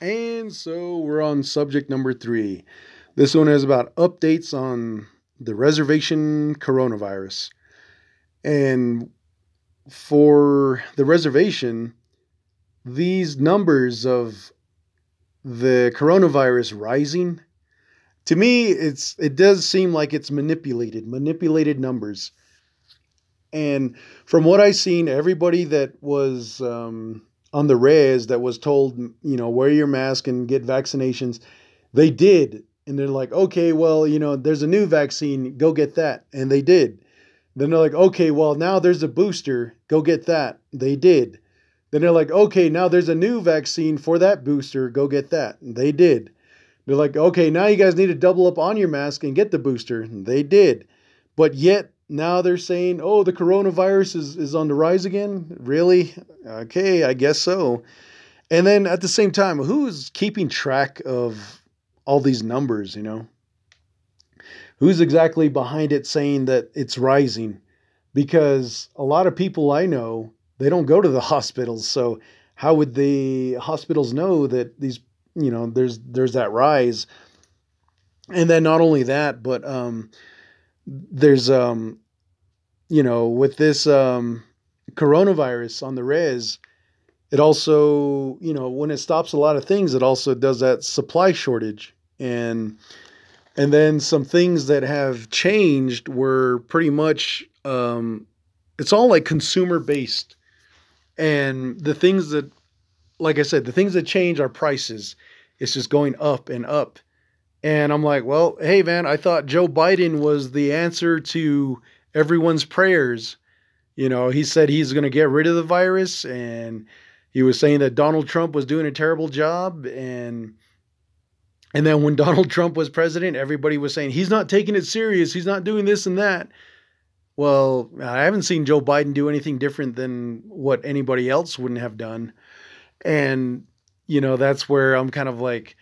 And so we're on subject number three. This one is about updates on the reservation coronavirus. And for the reservation, these numbers of the coronavirus rising, to me, it's it does seem like it's manipulated, manipulated numbers. And from what I've seen, everybody that was um, on the res that was told, you know, wear your mask and get vaccinations, they did. And they're like, okay, well, you know, there's a new vaccine, go get that. And they did. Then they're like, okay, well, now there's a booster, go get that. They did. Then they're like, okay, now there's a new vaccine for that booster, go get that. They did. They're like, okay, now you guys need to double up on your mask and get the booster. They did. But yet now they're saying, oh, the coronavirus is, is on the rise again? Really? Okay, I guess so. And then at the same time, who's keeping track of all these numbers, you know? Who's exactly behind it saying that it's rising? Because a lot of people I know, they don't go to the hospitals. So how would the hospitals know that these, you know, there's there's that rise? And then not only that, but um, there's um you know with this um coronavirus on the res it also you know when it stops a lot of things it also does that supply shortage. And and then some things that have changed were pretty much um it's all like consumer based and the things that like i said the things that change are prices. It's just going up and up and I'm like, well, hey, man, I thought Joe Biden was the answer to everyone's prayers. You know, he said he's going to get rid of the virus, and he was saying that Donald Trump was doing a terrible job. And and then when Donald Trump was president, everybody was saying he's not taking it serious. He's not doing this and that. Well, I haven't seen Joe Biden do anything different than what anybody else wouldn't have done. And, you know, that's where I'm kind of like,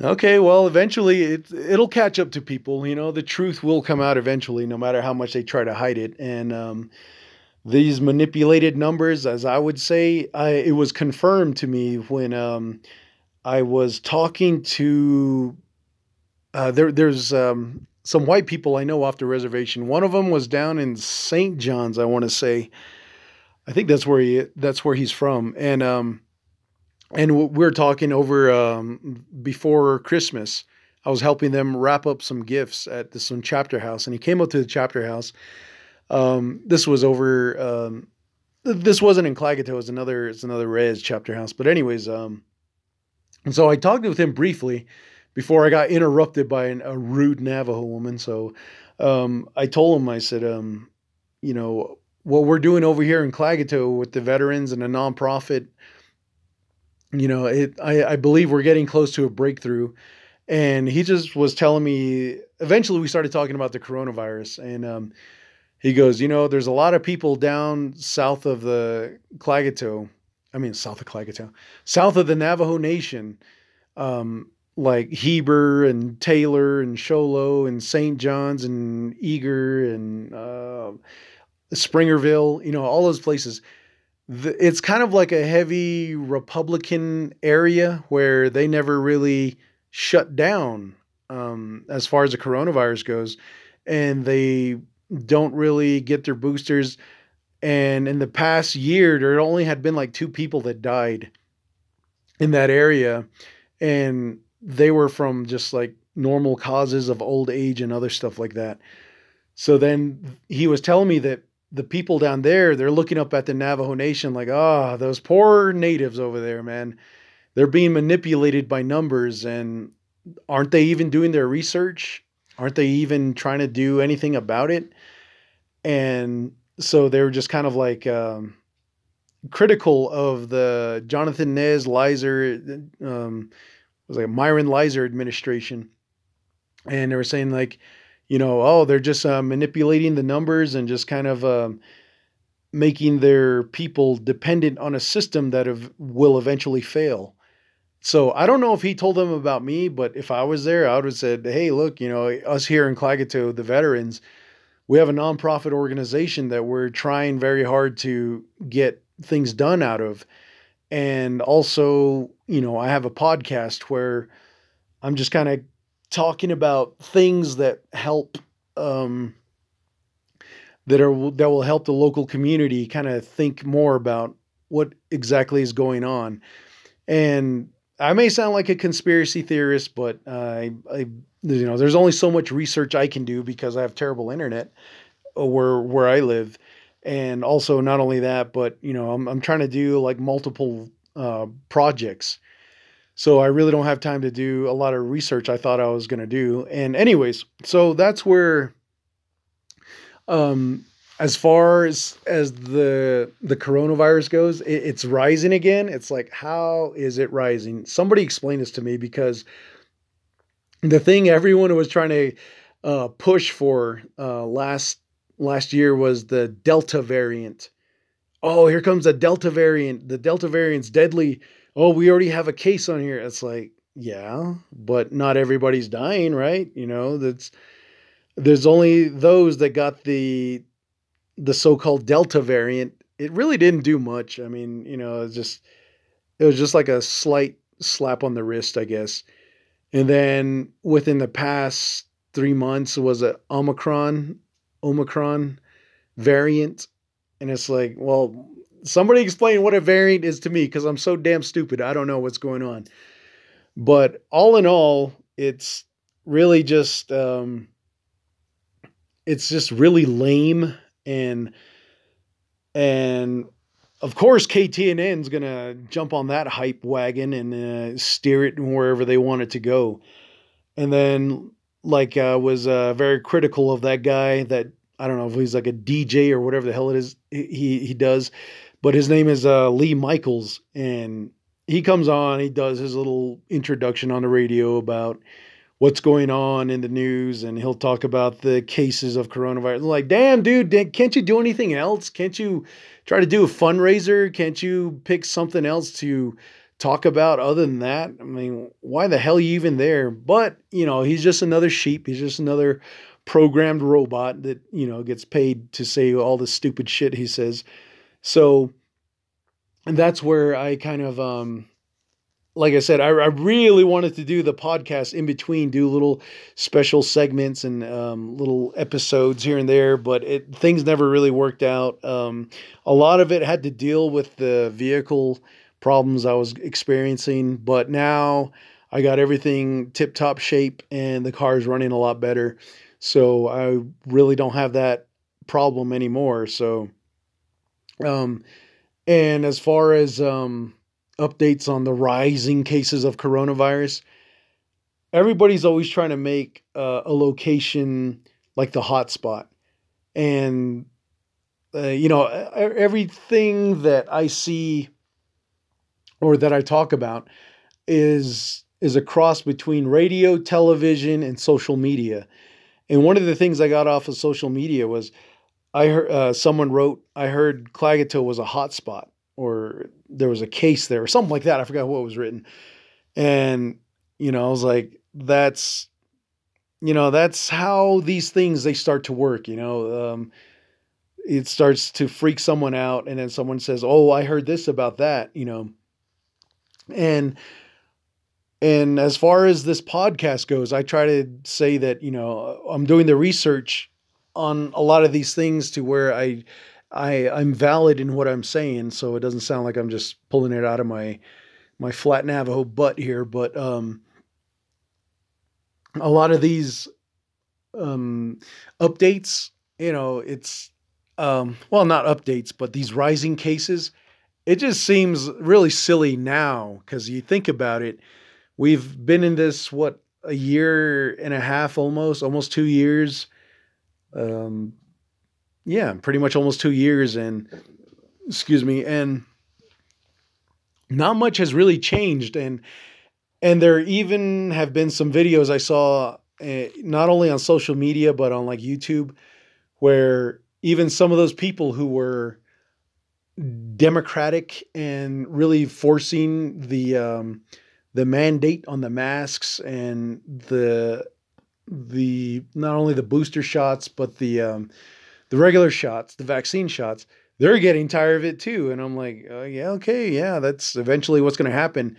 Okay, well, eventually it it'll catch up to people. You know, the truth will come out eventually, no matter how much they try to hide it. And um, these manipulated numbers, as I would say, I, it was confirmed to me when um, I was talking to uh, there. There's um, some white people I know off the reservation. One of them was down in St. John's. I want to say, I think that's where he that's where he's from, and um, and we were talking over um, before Christmas. I was helping them wrap up some gifts at this one chapter house, and he came up to the chapter house. Um, this was over. Um, this wasn't in Klagetoh. It's another. It's another res chapter house. But anyways, um, and so I talked with him briefly before I got interrupted by an, a rude Navajo woman. So um, I told him, I said, um, you know, what we're doing over here in Klagetoh with the veterans and a nonprofit you know, it, I, I believe we're getting close to a breakthrough. And he just was telling me, eventually we started talking about the coronavirus. And um, he goes, you know, there's a lot of people down south of the Klagetoh, I mean, south of Klagetoh, south of the Navajo Nation, um, like Heber and Taylor and Show Low and St. John's and Eagar and uh, Springerville, you know, all those places the, it's kind of like a heavy Republican area where they never really shut down um, as far as the coronavirus goes, and they don't really get their boosters. And in the past year, there only had been like two people that died in that area, and they were from just like normal causes of old age and other stuff like that. So then he was telling me that the people down there, they're looking up at the Navajo Nation like, ah, oh, those poor natives over there, man. They're being manipulated by numbers and aren't they even doing their research? Aren't they even trying to do anything about it? And so they were just kind of like um, critical of the Jonathan Nez Lizer, um, was like Myron Lizer administration. And they were saying like, you know, oh, they're just uh, manipulating the numbers and just kind of um, making their people dependent on a system that will eventually fail. So I don't know if he told them about me, but if I was there, I would have said, "Hey, look, you know, us here in Klagetoh, the veterans, we have a nonprofit organization that we're trying very hard to get things done out of." And also, you know, I have a podcast where I'm just kind of talking about things that help um, that are that will help the local community kind of think more about what exactly is going on. And I may sound like a conspiracy theorist, but I, I, you know, there's only so much research I can do because I have terrible internet uh, where where I live, and also not only that, but you know, I'm I'm trying to do like multiple uh, projects, so I really don't have time to do a lot of research I thought I was going to do. And anyways, so that's where, um, as far as as the the coronavirus goes, it, it's rising again. It's like how is it rising? Somebody explain this to me because the thing everyone was trying to uh, push for uh, last last year was the Delta variant. Oh, here comes the Delta variant. The Delta variant's deadly. Oh, we already have a case on here. It's like, yeah, but not everybody's dying, right? You know, that's there's only those that got the the so-called Delta variant, it really didn't do much. I mean, you know, just it was just like a slight slap on the wrist, I guess. And then within the past three months was a Omicron, Omicron variant. And it's like, well, somebody explain what a variant is to me because I'm so damn stupid. I don't know what's going on. But all in all, it's really just um, it's just really lame and and of course KTNN's gonna jump on that hype wagon and uh, steer it wherever they want it to go. And then like uh, was uh, very critical of that guy that I don't know if he's like a DJ or whatever the hell it is he he does, but his name is uh, Lee Michaels and he comes on he does his little introduction on the radio about what's going on in the news and he'll talk about the cases of coronavirus. I'm like, damn, dude, can't you do anything else? Can't you try to do a fundraiser? Can't you pick something else to talk about other than that? I mean, why the hell are you even there? But, you know, he's just another sheep. He's just another programmed robot that, you know, gets paid to say all the stupid shit he says. So, and that's where I kind of um like I said, I, I, really wanted to do the podcast in between, do little special segments and um, little episodes here and there, but it, things never really worked out. Um, a lot of it had to deal with the vehicle problems I was experiencing, but now I got everything tip top shape and the car is running a lot better. So I really don't have that problem anymore. So, um, and as far as, um, updates on the rising cases of coronavirus. Everybody's always trying to make uh, a location like the hotspot. And, uh, you know, everything that I see or that I talk about is is a cross between radio, television, and social media. And one of the things I got off of social media was I heard uh, someone wrote, I heard Klagetoh was a hotspot or there was a case there or something like that. I forgot what was written. And, you know, I was like, that's, you know, that's how these things, they start to work, you know, um, it starts to freak someone out and then someone says, oh, I heard this about that, you know, and, and as far as this podcast goes, I try to say that, you know, I'm doing the research on a lot of these things to where I, I I'm valid in what I'm saying, so it doesn't sound like I'm just pulling it out of my my flat Navajo butt here. But um, a lot of these um, updates, you know, it's um, well, not updates, but these rising cases. It just seems really silly now because you think about it. We've been in this what a year and a half, almost, almost two years. Um, yeah, pretty much almost two years, and excuse me, and not much has really changed, and and there even have been some videos I saw uh, not only on social media but on like YouTube where even some of those people who were democratic and really forcing the um, the mandate on the masks and the the not only the booster shots but the um, the regular shots, the vaccine shots, they're getting tired of it too. And I'm like, uh, yeah, okay, yeah, that's eventually what's going to happen.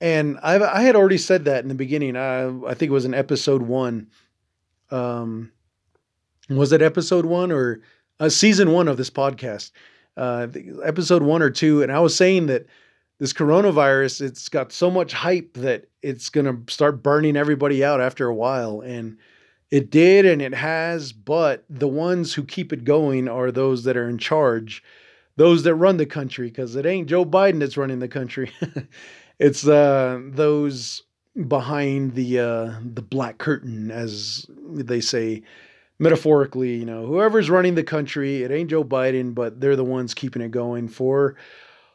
And I I had already said that in the beginning. I I think it was in episode one. Um, was it episode one or uh, season one of this podcast? Uh, episode one or two, and I was saying that this coronavirus, it's got so much hype that it's going to start burning everybody out after a while. And it did and it has, but the ones who keep it going are those that are in charge, those that run the country, because it ain't Joe Biden that's running the country. it's uh, those behind the uh, the black curtain, as they say metaphorically. You know, whoever's running the country, it ain't Joe Biden, but they're the ones keeping it going for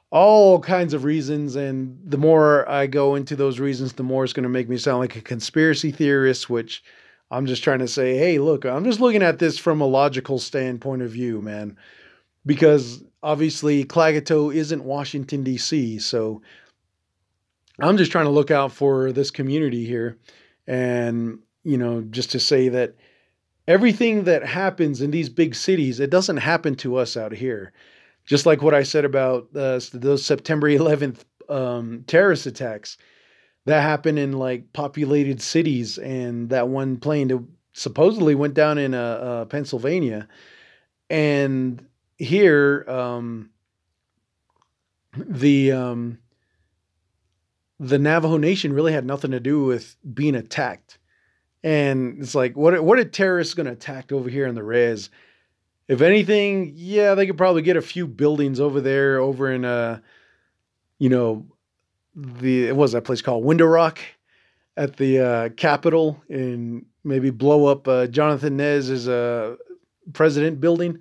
all kinds of reasons. And the more I go into those reasons, the more it's going to make me sound like a conspiracy theorist, which I'm just trying to say, hey, look, I'm just looking at this from a logical standpoint of view, man. Because obviously, Klagetoh isn't Washington, D.C. So I'm just trying to look out for this community here. And, you know, just to say that everything that happens in these big cities, it doesn't happen to us out here. Just like what I said about uh, those September 11th um, terrorist attacks that happened in like populated cities, and that one plane that supposedly went down in uh, uh, Pennsylvania, and here um, the um, the Navajo Nation really had nothing to do with being attacked. And it's like, what what are terrorists going to attack over here in the res? If anything, yeah, they could probably get a few buildings over there, over in uh, you know, the what was that place called Window Rock at the uh, Capitol, and maybe blow up uh, Jonathan Nez's uh, president building.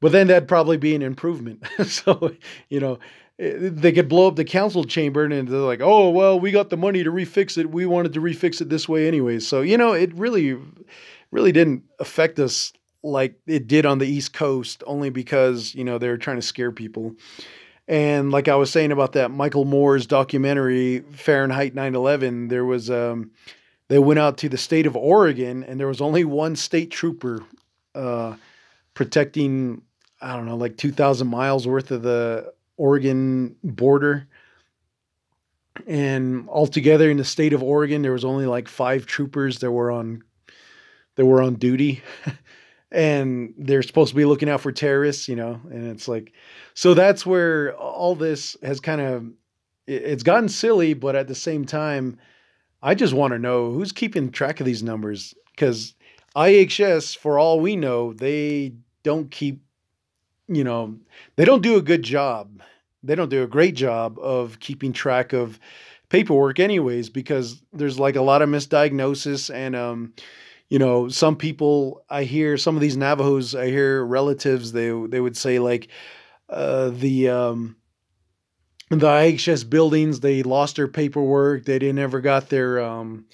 But then that'd probably be an improvement. so, you know, eh, they could blow up the council chamber and they're like, oh, well, we got the money to refix it. We wanted to refix it this way anyway. So, you know, it really, really didn't affect us like it did on the East Coast, only because you know they were trying to scare people. And like I was saying about that Michael Moore's documentary Fahrenheit 9/11, there was um, they went out to the state of Oregon, and there was only one state trooper uh, protecting I don't know like 2,000 miles worth of the Oregon border. And altogether in the state of Oregon, there was only like five troopers that were on that were on duty. and they're supposed to be looking out for terrorists, you know, and it's like, so that's where all this has kind of, it's gotten silly, but at the same time, I just want to know who's keeping track of these numbers because IHS, for all we know, they don't keep, you know, they don't do a good job. They don't do a great job of keeping track of paperwork, anyways, because there's like a lot of misdiagnosis and, um, you know, some people I hear some of these Navajos, I hear relatives they they would say like uh, the um, the IHS buildings they lost their paperwork, they didn't ever got their um,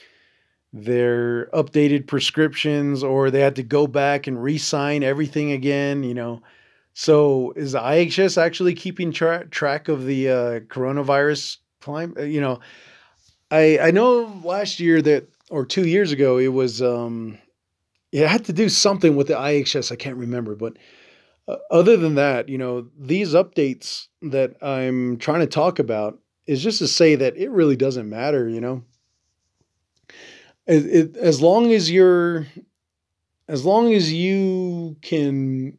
their updated prescriptions, or they had to go back and re-sign everything again. You know, so is the IHS actually keeping tra- track of the uh, coronavirus climb? Uh, you know, I I know last year that or two years ago, it was um, it had to do something with the IHS. I can't remember, but uh, other than that, you know, these updates that I'm trying to talk about is just to say that it really doesn't matter. You know, it, it, as long as you're, as long as you can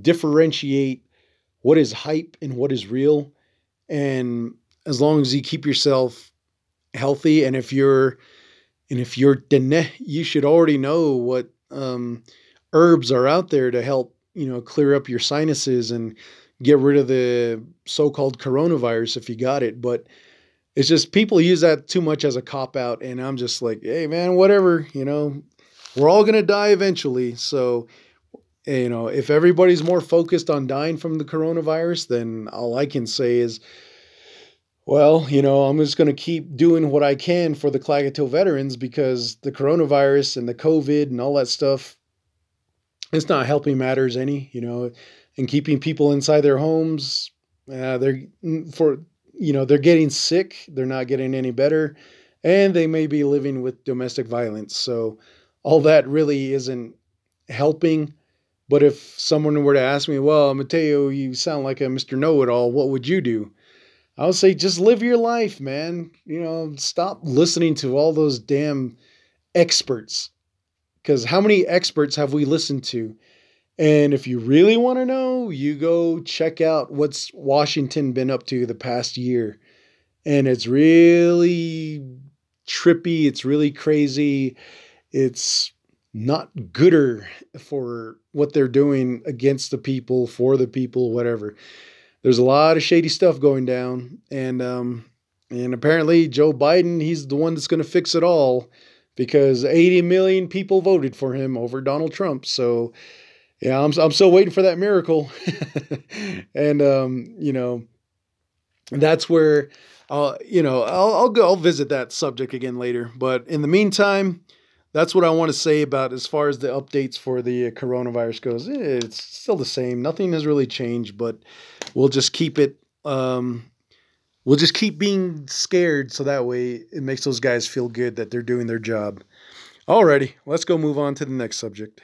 differentiate what is hype and what is real, and as long as you keep yourself healthy, and if you're and if you're dene, you should already know what um, herbs are out there to help, you know, clear up your sinuses and get rid of the so-called coronavirus if you got it. But it's just people use that too much as a cop out, and I'm just like, hey man, whatever, you know, we're all gonna die eventually. So, you know, if everybody's more focused on dying from the coronavirus, then all I can say is well, you know, I'm just going to keep doing what I can for the Klagetoh veterans because the coronavirus and the COVID and all that stuff, it's not helping matters any, you know, and keeping people inside their homes. Uh, they're mm, for, you know, they're getting sick. They're not getting any better. And they may be living with domestic violence. So all that really isn't helping But if someone were to ask me, well, Mateo, you sound like a Mr. Know It All, what would you do? I would say just live your life, man. You know, stop listening to all those damn experts. Because how many experts have we listened to? And if you really want to know, you go check out what's Washington been up to the past year. And it's really trippy, it's really crazy. It's not gooder for what they're doing against the people, for the people, whatever. There's a lot of shady stuff going down, and um, and apparently Joe Biden, he's the one that's going to fix it all, because 80 million people voted for him over Donald Trump. So, yeah, I'm I'm still waiting for that miracle, and um, you know, that's where, uh, you know, I'll I'll go I'll visit that subject again later. But in the meantime that's what I want to say about as far as the updates for the uh, coronavirus goes. It's still the same. Nothing has really changed, but we'll just keep it. Um, we'll just keep being scared, so that way it makes those guys feel good that they're doing their job. Alrighty, let's go move on to the next subject.